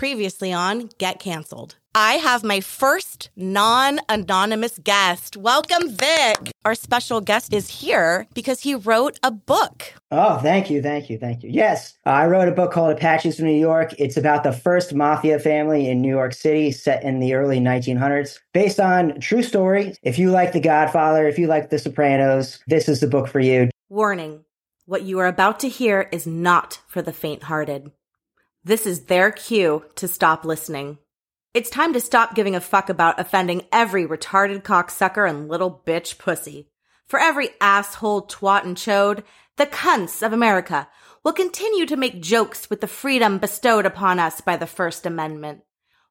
Previously on Get Canceled. I have my first non anonymous guest. Welcome, Vic. Our special guest is here because he wrote a book. Oh, thank you, thank you, thank you. Yes, I wrote a book called Apaches from New York. It's about the first mafia family in New York City set in the early 1900s, based on true story. If you like The Godfather, if you like The Sopranos, this is the book for you. Warning what you are about to hear is not for the faint hearted. This is their cue to stop listening. It's time to stop giving a fuck about offending every retarded cocksucker and little bitch pussy. For every asshole, twat, and chode, the cunts of America will continue to make jokes with the freedom bestowed upon us by the First Amendment.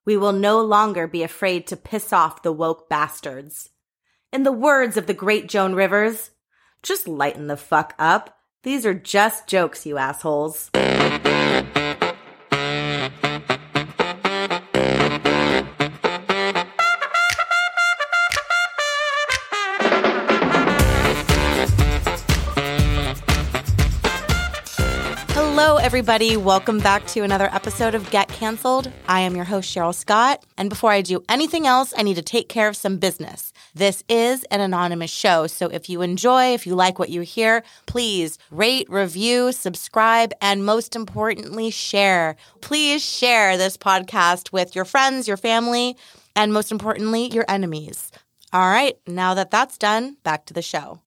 We will no longer be afraid to piss off the woke bastards. In the words of the great Joan Rivers, just lighten the fuck up. These are just jokes, you assholes. Everybody. Welcome back to another episode of Get Canceled. I am your host, Sheryl Scott. And before I do anything else, I need to take care of some business. This is an anonymous show. So if you enjoy, if you like what you hear, please rate, review, subscribe, and most importantly, share. Please share this podcast with your friends, your family, and most importantly, your enemies. All right, now that that's done, back to the show.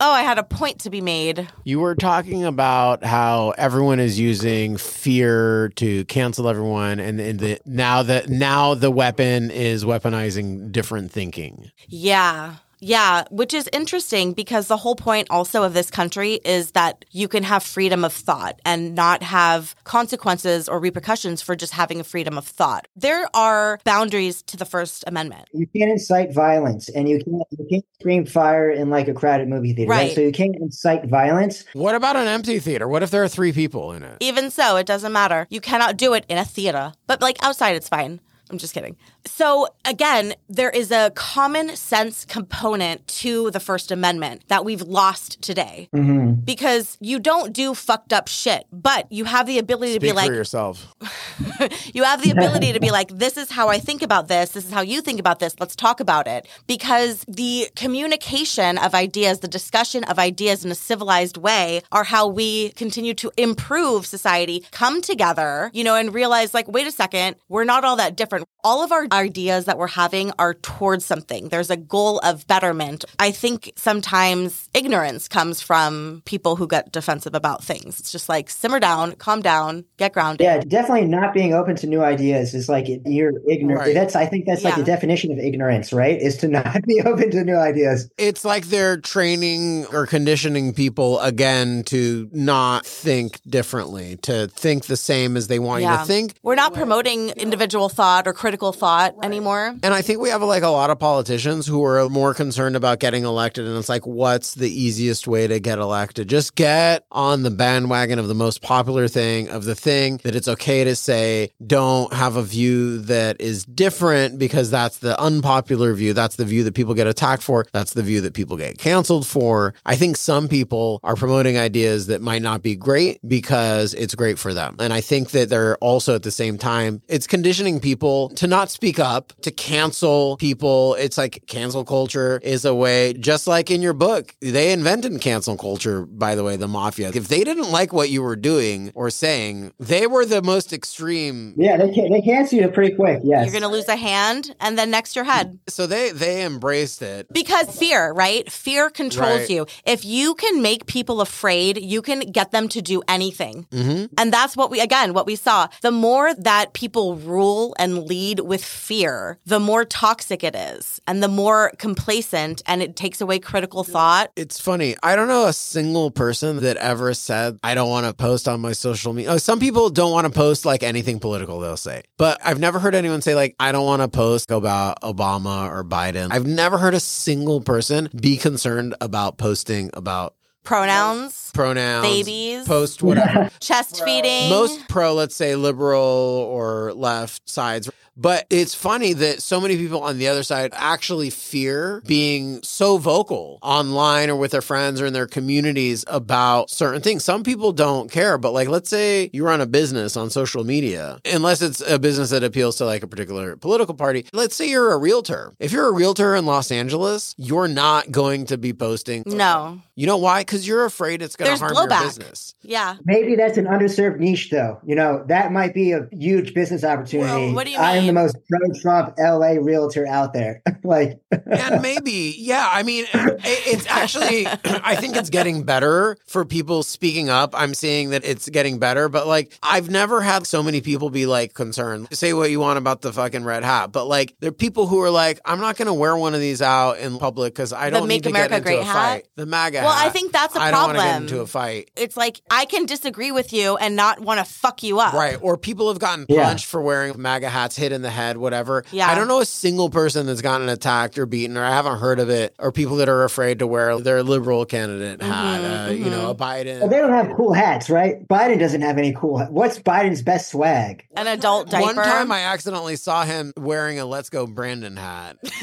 Oh, I had a point to be made. You were talking about how everyone is using fear to cancel everyone, and, and the, now that now the weapon is weaponizing different thinking. Yeah. Yeah, which is interesting because the whole point also of this country is that you can have freedom of thought and not have consequences or repercussions for just having a freedom of thought. There are boundaries to the First Amendment. You can't incite violence, and you can't you can't scream fire in like a crowded movie theater, right? Right. So you can't incite violence. What about an empty theater? What if there are three people in it? Even so, it doesn't matter. You cannot do it in a theater, but like outside, it's fine. I'm just kidding. So, again, there is a common sense component to the First Amendment that we've lost today hmm because you don't do fucked up shit, but you have the ability to Speak be like, yourself. you have the ability to be like, this is how I think about this. This is how you think about this. Let's talk about it. Because the communication of ideas, the discussion of ideas in a civilized way are how we continue to improve society, come together, you know, and realize like, wait a second, we're not all that different. All of our ideas that we're having are towards something. There's a goal of betterment. I think sometimes ignorance comes from people who get defensive about things. It's just like simmer down, calm down, get grounded. Yeah, definitely not being open to new ideas is like you're ignorant. Right. That's I think that's like the definition of ignorance, right? Is to not be open to new ideas. It's like they're training or conditioning people again to not think differently, to think the same as they want you to think. We're not promoting individual thought or critical thought anymore. And I think we have like a lot of politicians who are more concerned about getting elected. And it's like, what's the easiest way to get elected? Just get on the bandwagon of the most popular thing, of the thing that it's okay to say, don't have a view that is different because that's the unpopular view. That's the view that people get attacked for. That's the view that people get canceled for. I think some people are promoting ideas that might not be great because it's great for them. And I think that they're also at the same time, it's conditioning people to not speak up, to cancel people. It's like cancel culture is a way, just like in your book, they invented cancel culture, by the way, the mafia. If they didn't like what you were doing or saying, they were the most extreme. Yeah, they can they cancel you pretty quick. Yes, You're going to lose a hand and then next your head. So they, they embraced it. Because fear, right? Fear controls Right. you. If you can make people afraid, you can get them to do anything. hmm And that's what we, again, what we saw. The more that people rule and lead with fear, the more toxic it is and the more complacent and it takes away critical thought. It's funny. I don't know a single person that ever said, I don't want to post on my social media. Oh, some people don't want to post like anything political, they'll say. But I've never heard anyone say, like, I don't want to post about Obama or Biden. I've never heard a single person be concerned about posting about Pronouns, pronouns, babies, post whatever. chest feeding. Most pro, let's say liberal or left sides. But it's funny that so many people on the other side actually fear being so vocal online or with their friends or in their communities about certain things. Some people don't care, but like, let's say you run a business on social media, unless it's a business that appeals to like a particular political party. Let's say you're a realtor. If you're a realtor in Los Angeles, you're not going to be posting. no. You know why? Because you're afraid it's going to harm blowback. your business. Yeah. Maybe that's an underserved niche, though. You know, that might be a huge business opportunity. Well, what do you I am the most pro-Trump LA realtor out there. like, and maybe, yeah. I mean, it, it's actually, I think it's getting better for people speaking up. I'm seeing that it's getting better, but like, I've never had so many people be like concerned. Say what you want about the fucking red hat, but like, there are people who are like, I'm not going to wear one of these out in public because I don't Make need to America get into Great a hat? fight. The MAGA Well, I think that's a I don't want to get into a fight. It's like I can disagree with you and not want to fuck you up. Right. Or people have gotten Yeah. punched for wearing MAGA hats, hit in the head, whatever. Yeah. I don't know a single person that's gotten attacked or beaten, or I haven't heard of it, or people that are afraid to wear their liberal candidate hat, uh, you know, a Biden. well, they don't have cool hats, right? Biden doesn't have any cool. ha- What's Biden's best swag? An adult diaper. One time I accidentally saw him wearing a Let's Go Brandon hat.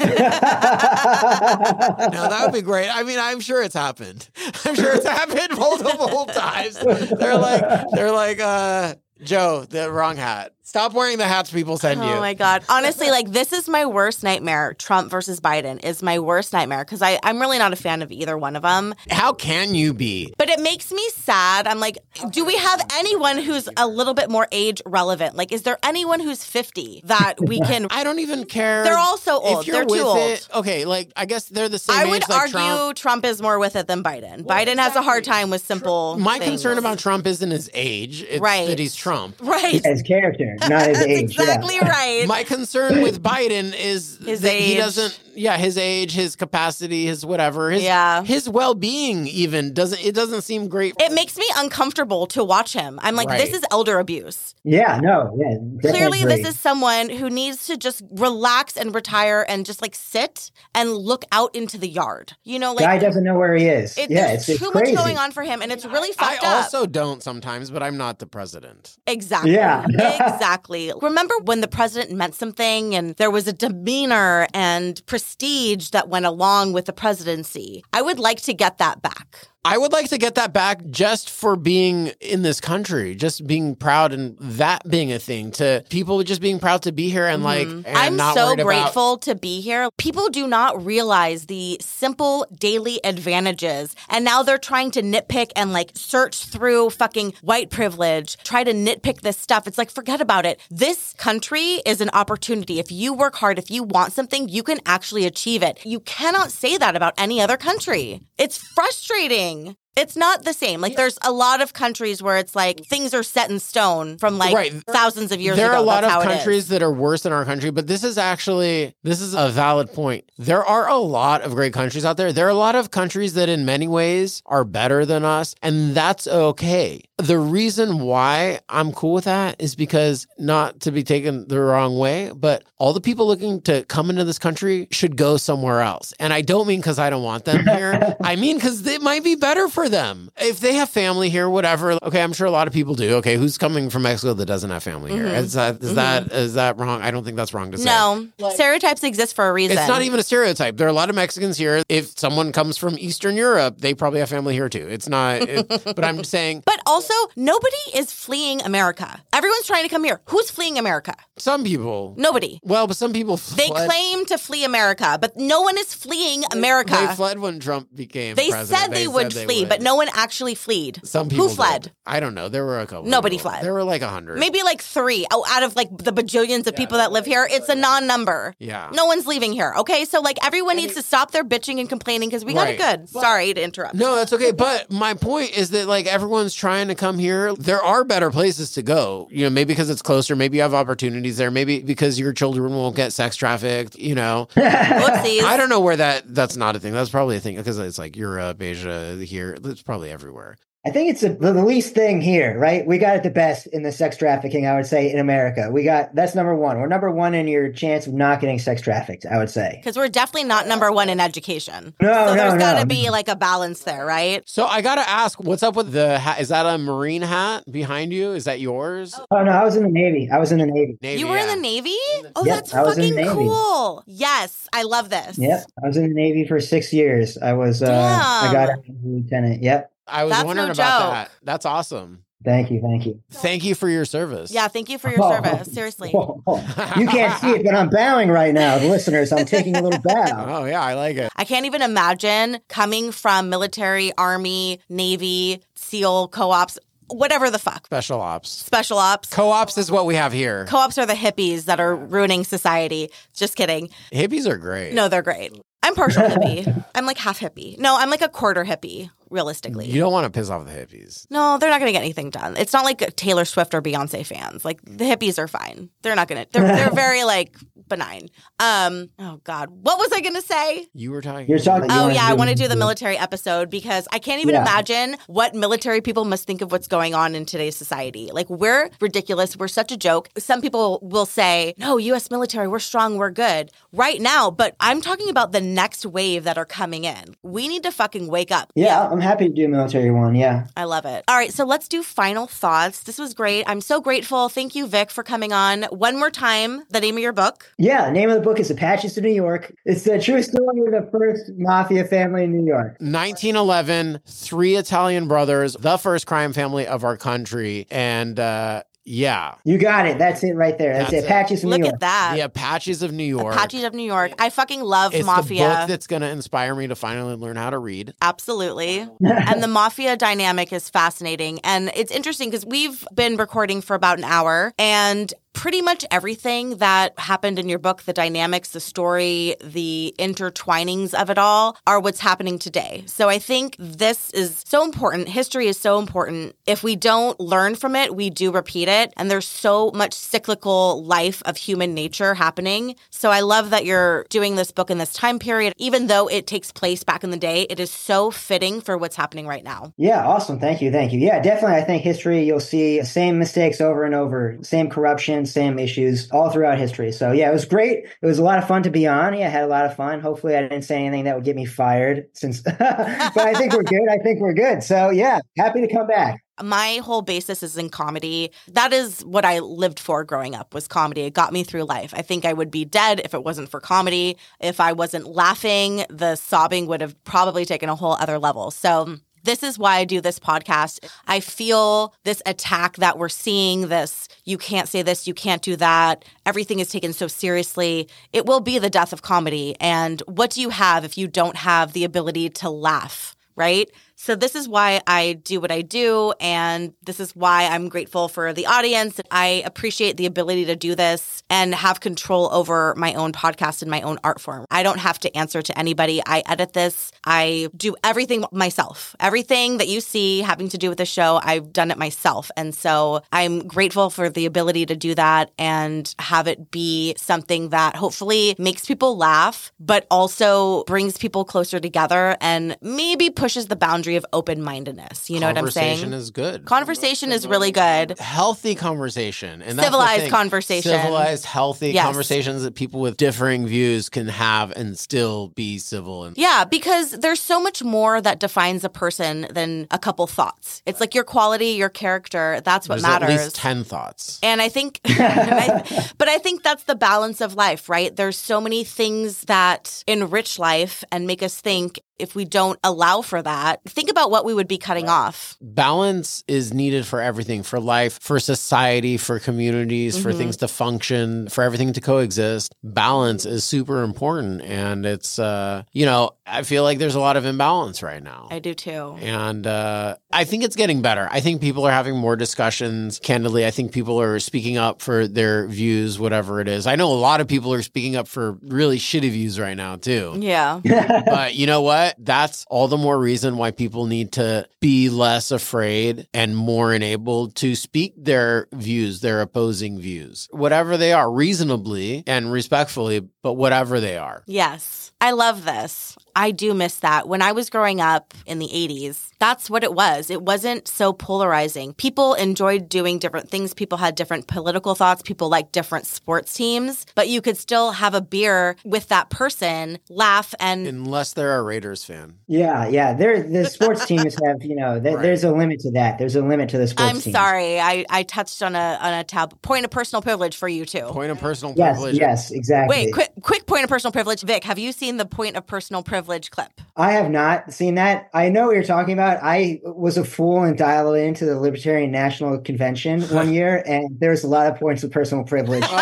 Now that would be great. I mean, I'm sure it's happened. I'm sure it's happened multiple times. They're like, they're like, uh, Joe, the wrong hat. Stop wearing the hats people send oh you. Oh my god! Honestly, like this is my worst nightmare. Trump versus Biden is my worst nightmare because I I'm really not a fan of either one of them. How can you be? But it makes me sad. I'm like, do we have anyone who's a little bit more age relevant? Like, is there anyone who's 50 that we can? I don't even care. They're all so old. If you're They're too with old. It, okay, like I guess they're the same I age. would like argue Trump. Trump. is more with it than Biden. Biden has a hard time with simple. My things. concern about Trump isn't his age; it's Right. that he's Trump. Right. As character, not his That's age. yeah. exactly right. My concern with Biden is His that he age. doesn't. Yeah, his age, his capacity, his whatever, his Yeah. his well being even doesn't. It doesn't seem great. it makes me uncomfortable to watch him. I'm like, Right. this is elder abuse. Yeah, no, yeah. Clearly, agree. this is someone who needs to just relax and retire and just like sit and look out into the yard. You know, like Guy doesn't know where he is. it, yeah, there's it's, it's too crazy. much going on for him, and it's really I fucked up. also don't sometimes, but I'm not the president. Exactly. Yeah. exactly. Remember when the president meant something and there was a demeanor and prestige that went along with the presidency? I would like to get that back. I would like to get that back just for being in this country, just being proud and that being a thing to people just being proud to be here and like and Mm-hmm. I'm not so worried about- grateful to be here. People do not realize the simple daily advantages. And now they're trying to nitpick and like search through fucking white privilege, try to nitpick this stuff. It's like, forget about it. This country is an opportunity. If you work hard, if you want something, you can actually achieve it. You cannot say that about any other country. It's frustrating thing it's not the same. Like there's a lot of countries where it's like things are set in stone from like Right. thousands of years ago. there ago. are a lot That's of countries that are worse than our country, but this is actually this is a valid point. There are a lot of great countries out there. There are a lot of countries that in many ways are better than us, and that's okay. The reason why I'm cool with that is because not to be taken the wrong way, but all the people looking to come into this country should go somewhere else. And I don't mean because I don't want them here. I mean because it might be better for them. If they have family here, whatever. Okay, I'm sure a lot of people do. Okay, who's coming from Mexico that doesn't have family here? Mm-hmm. Is that is that mm-hmm. is that wrong? I don't think that's wrong to say. No, stereotypes exist for a reason. It's not even a stereotype. There are a lot of Mexicans here. If someone comes from Eastern Europe, they probably have family here too. It's not, it, but I'm saying But also, nobody is fleeing America. Everyone's trying to come here. Who's fleeing America? some people. Nobody. Well, but some people They claim to flee America, but no one is fleeing America. They fled when Trump became. President. They president. said they, would said flee, would. But no one actually fled. Some people Who fled? did. I don't know. There were a couple. Nobody people. fled. There were like a hundred. Maybe like three out of like the bajillions of people that live here. It's a non-number. Yeah. No one's leaving here. Okay, so like everyone needs to stop their bitching and complaining because we got Right. it good. Sorry to interrupt. No, that's okay. But my point is that like everyone's trying to come here. There are better places to go. You know, maybe because it's closer. Maybe you have opportunities there. Maybe because your children won't get sex trafficked. You know, Whoopsies. I don't know where that. That's not a thing. That's probably a thing because it's like Europe, Asia, here. It's probably everywhere. I think it's the, the least thing here, right? We got it the best in the sex trafficking, I would say, in America. We got that's number one. We're number one in your chance of not getting sex trafficked, I would say. Because we're definitely not number one in education. No, so no, there's got to be like a balance there, right? So I gotta ask, what's up with the hat? Is that a Marine hat behind you? Is that yours? Oh no, I was in the Navy. I was in the Navy. Navy, you were in the Navy? Oh, Yep, that's I was in fucking the Navy. cool. Yes, I love this. Yep, I was in the Navy for six years. I was, uh, I got out as a lieutenant. Yep. I was That's wondering no about joke. that. That's awesome. Thank you, thank you. Thank you for your service. Yeah, thank you for your Oh. service. Seriously. you can't see it, but I'm bowing right now, the listeners. I'm taking a little bow. Oh yeah, I like it. I can't even imagine coming from military, army, navy, SEAL, co ops, whatever the fuck, Special ops. special ops. Co-ops is what we have here. Co ops are the hippies that are ruining society. Just kidding. Hippies are great. No, they're great. I'm partial hippie. I'm like half hippie. No, I'm like a quarter hippie, realistically. you don't want to piss off the hippies. No, they're not going to get anything done. It's not like Taylor Swift or Beyonce fans. Like the hippies are fine. They're not going to. They're they're very like benign. Um. Oh God, what was I going to say? You were talking. You're talking- You Oh yeah, I want to do the military episode because I can't even Yeah. imagine what military people must think of what's going on in today's society. Like we're ridiculous. We're such a joke. Some people will say, "No, U.S. military, we're strong, we're good." Right now, but I'm talking about the next wave that are coming in. We need to fucking wake up. Yeah, I'm happy to do a military one. Yeah. I love it. All right, so let's do final thoughts. This was great. I'm so grateful. Thank you, Vic, for coming on. One more time, the name of your book. Yeah, the name of the book is Apaches of New York. It's the true story of the first mafia family in New York. 1911, three Italian brothers, the first crime family of our country, and uh, yeah, You got it. That's it right there. That's, That's it. it. Apaches of Look New York. at that. the Apaches of New York. Apaches of New York. I fucking love It's mafia. the book that's going to inspire me to finally learn how to read. Absolutely. and the mafia dynamic is fascinating. And it's interesting because we've been recording for about an hour and pretty much everything that happened in your book, the dynamics, the story, the intertwinings of it all are what's happening today. So I think this is so important. History is so important. If we don't learn from it, we do repeat it. And there's so much cyclical life of human nature happening. So I love that you're doing this book in this time period. Even though it takes place back in the day, it is so fitting for what's happening right now. Yeah, awesome. Thank you. Thank you. Yeah, definitely. I think history, you'll see the same mistakes over and over, same corruption, same issues all throughout history. So, yeah, it was great. It was a lot of fun to be on. Yeah, I had a lot of fun. Hopefully, I didn't say anything that would get me fired since, but I think we're good. I think we're good. So, yeah, happy to come back. my whole basis is in comedy. That is what I lived for growing up was comedy. It got me through life. I think I would be dead if it wasn't for comedy. If I wasn't laughing, the sobbing would have probably taken a whole other level. So this is why I do this podcast. I feel this attack that we're seeing, this you can't say this, you can't do that. Everything is taken so seriously. It will be the death of comedy. And what do you have if you don't have the ability to laugh, right? So this is why I do what I do and this is why I'm grateful for the audience. I appreciate the ability to do this and have control over my own podcast and my own art form. I don't have to answer to anybody. I edit this. I do everything myself. Everything that you see having to do with the show, I've done it myself. And so I'm grateful for the ability to do that and have it be something that hopefully makes people laugh, but also brings people closer together and maybe pushes the boundary of open mindedness. You know what I'm saying? Conversation is good. Conversation is really good. healthy conversation and Civilized conversation. civilized healthy Yes. conversations that people with differing views can have and still be civil and Yeah, because there's so much more that defines a person than a couple thoughts. It's like your quality, your character. That's what there's matters. at least 10 thoughts And I think, and I- but I think that's the balance of life, right? There's so many things that enrich life and make us think if we don't allow for that, think about what we would be cutting off. balance is needed for everything for life for society for communities Mm-hmm. for things to function for everything to coexist balance is super important and it's uh you know i feel like there's a lot of imbalance right now I do too. and uh, I think it's getting better. I think people are having more discussions. Candidly, I think people are speaking up for their views, whatever it is. I know a lot of people are speaking up for really shitty views right now, too. Yeah. but you know what? That's all the more reason why people need to be less afraid and more enabled to speak their views, their opposing views, whatever they are, reasonably and respectfully, but whatever they are. Yes. I love this. I do miss that. When I was growing up in the 80s, that's what it was. It wasn't so polarizing. People enjoyed doing different things. People had different political thoughts. People liked different sports teams, but you could still have a beer with that person, laugh, and Unless they're a Raiders fan. Yeah, yeah. There, the sports teams have, you know, there, Right. there's a limit to that. There's a limit to the sports I'm teams. sorry. I, I touched on a on a tab point of personal privilege for you too. Point of personal Yes, privilege. yes, exactly. Wait, quick quick point of personal privilege. Vic, have you seen the point of personal privilege clip? I have not seen that. I know what you're talking about. I was a fool and dialed into the Libertarian National Convention one year, and there's a lot of points of personal privilege.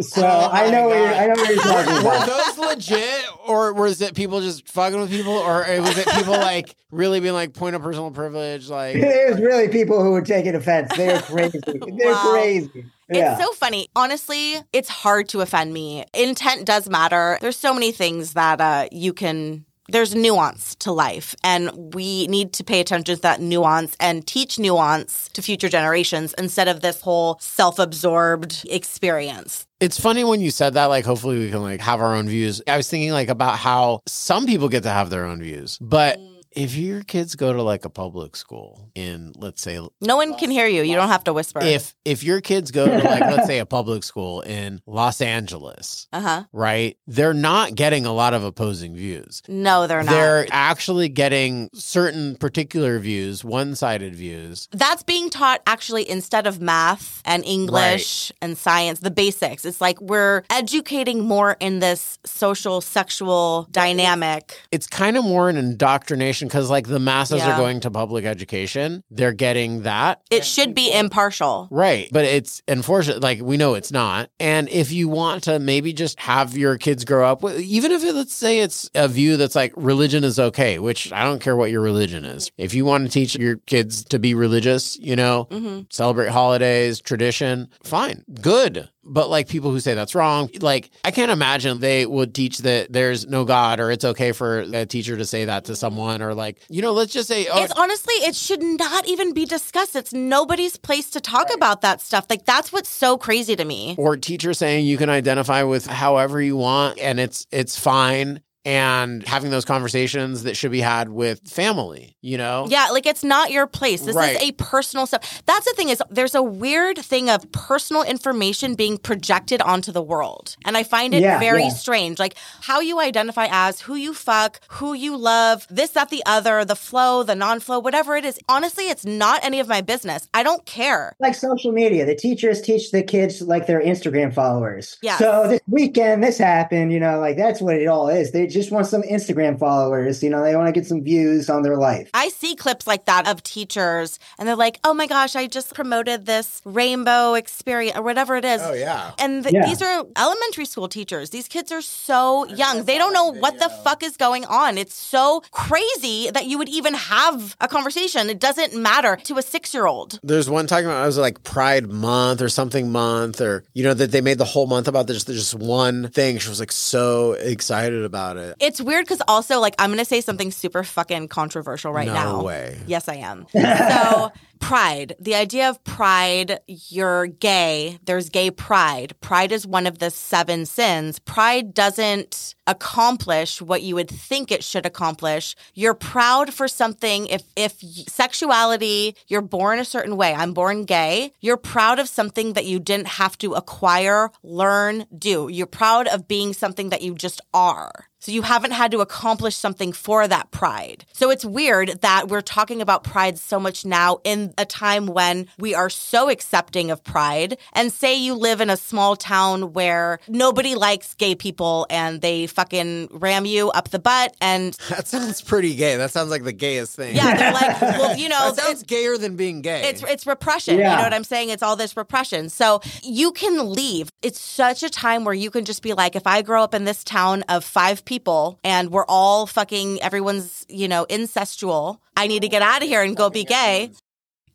So Oh I know what you're, I know what you're talking Were about. those legit, or was it people just fucking with people, or was it people like really being like point of personal privilege? Like, it was really people who were taking offense. They're crazy. They're Wow. crazy. Yeah. It's so funny. Honestly, it's hard to offend me. Intent does matter. There's so many things that uh, you can. There's nuance to life, and we need to pay attention to that nuance and teach nuance to future generations instead of this whole self-absorbed experience. It's funny when you said that, like, hopefully we can like have our own views. I was thinking like about how some people get to have their own views, but if your kids go to like a public school in, let's say, No one can hear you. You don't have to whisper. if if your kids go to like, let's say, a public school in Los Angeles, uh huh. right? They're not getting a lot of opposing views. No, they're not. They're actually getting certain particular views, one-sided views. That's being taught actually instead of math and English and science, the basics. It's like we're educating more in this social, sexual dynamic. it's kind of more an indoctrination because like the masses Yeah. are going to public education they're getting that It should be impartial. right but it's unfortunate like we know it's not and if you want to maybe just have your kids grow up with even if it, let's say it's a view that's like religion is okay which i don't care what your religion is if you want to teach your kids to be religious you know mm-hmm. celebrate holidays, tradition, fine, good. But like people who say that's wrong, like I can't imagine they would teach that there's no God or it's okay for a teacher to say that to someone or like, you know, let's just say, oh, It's honestly, it should not even be discussed. It's nobody's place to talk about that stuff. Like, that's what's so crazy to me. or teacher saying you can identify with however you want and it's it's fine and having those conversations that should be had with family, you know? Yeah, like it's not your place. This Right. is a personal stuff. That's the thing is there's a weird thing of personal information being projected onto the world. And I find it Yeah, very yeah. strange. Like how you identify as, who you fuck, who you love, this, that, the other, the flow, the non-flow, whatever it is. Honestly, it's not any of my business. I don't care. like social media. The teachers teach the kids like their Instagram followers. Yeah. So this weekend, this happened. You know, like that's what it all is. They just want some Instagram followers. You know, they want to get some views on their life. I see clips like that of teachers and they're like, oh my gosh, I just promoted this rainbow experience or whatever it is. Oh yeah. And th- Yeah. these are elementary school teachers. These kids are so young. They don't know what the fuck is going on. It's so crazy that you would even have a conversation. It doesn't matter to a six year old. There's one talking about I was like Pride Month or something month or you know that they made the whole month about this just one thing. She was like so excited about it. It's weird because also, like, I'm going to say something super fucking controversial right no now. way. Yes, I am. So, pride, the idea of pride, you're gay, there's gay pride. Pride is one of the seven sins. Pride doesn't accomplish what you would think it should accomplish. You're proud for something if if sexuality, you're born a certain way. I'm born gay. You're proud of something that you didn't have to acquire, learn, do. You're proud of being something that you just are. So you haven't had to accomplish something for that pride. So it's weird that we're talking about pride so much now in a time when we are so accepting of pride. And say you live in a small town where nobody likes gay people and they fucking ram you up the butt and That sounds pretty gay. That sounds like the gayest thing. yeah, they're like, well, you know, that sounds gayer than being gay. it's it's repression. You know what I'm saying? It's all this repression. So you can leave. It's such a time where you can just be like, if I grow up in this town of five people and we're all fucking everyone's, you know, incestual, I need to get out of here and go be gay.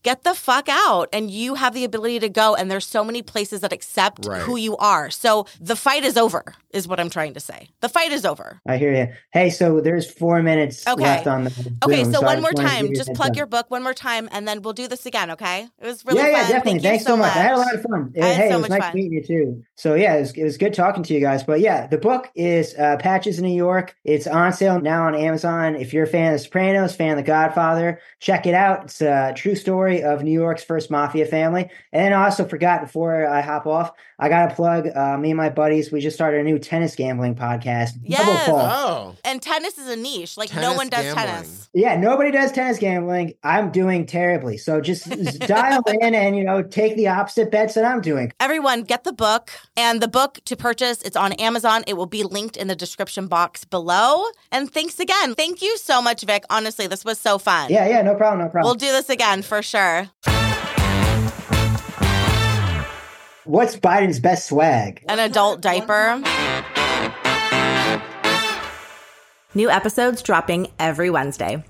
Get the fuck out and you have the ability to go and there's so many places that accept Right. who you are. So the fight is over is what I'm trying to say. The fight is over. I hear you. Hey, so there's four minutes Okay. left on the. Okay, Zoom, so one more time, give you a just plug your book one more time and then we'll do this again, okay? It was really yeah, yeah, definitely. Thank you Thanks so much. I had a lot of fun. I had hey, so it was much nice fun. meeting you too. So yeah, it was, it was good talking to you guys. But yeah, the book is uh, Patches in New York. It's on sale now on Amazon. If you're a fan of The Sopranos, fan of The Godfather, check it out. It's a true story of New York's first mafia family. And I also forgot before I hop off, I got to plug uh, me and my buddies. We just started a new tennis gambling podcast. Yes. Oh. And tennis is a niche. Like no one does gambling. tennis. Yeah, nobody does tennis gambling. I'm doing terribly. So just dial in and, you know, take the opposite bets that I'm doing. Everyone, get the book. And the book to purchase, it's on Amazon. It will be linked in the description box below. And thanks again. Thank you so much, Vic. Honestly, this was so fun. Yeah, yeah, no problem, no problem. We'll do this again for sure. What's Biden's best swag? An adult diaper. New episodes dropping every Wednesday.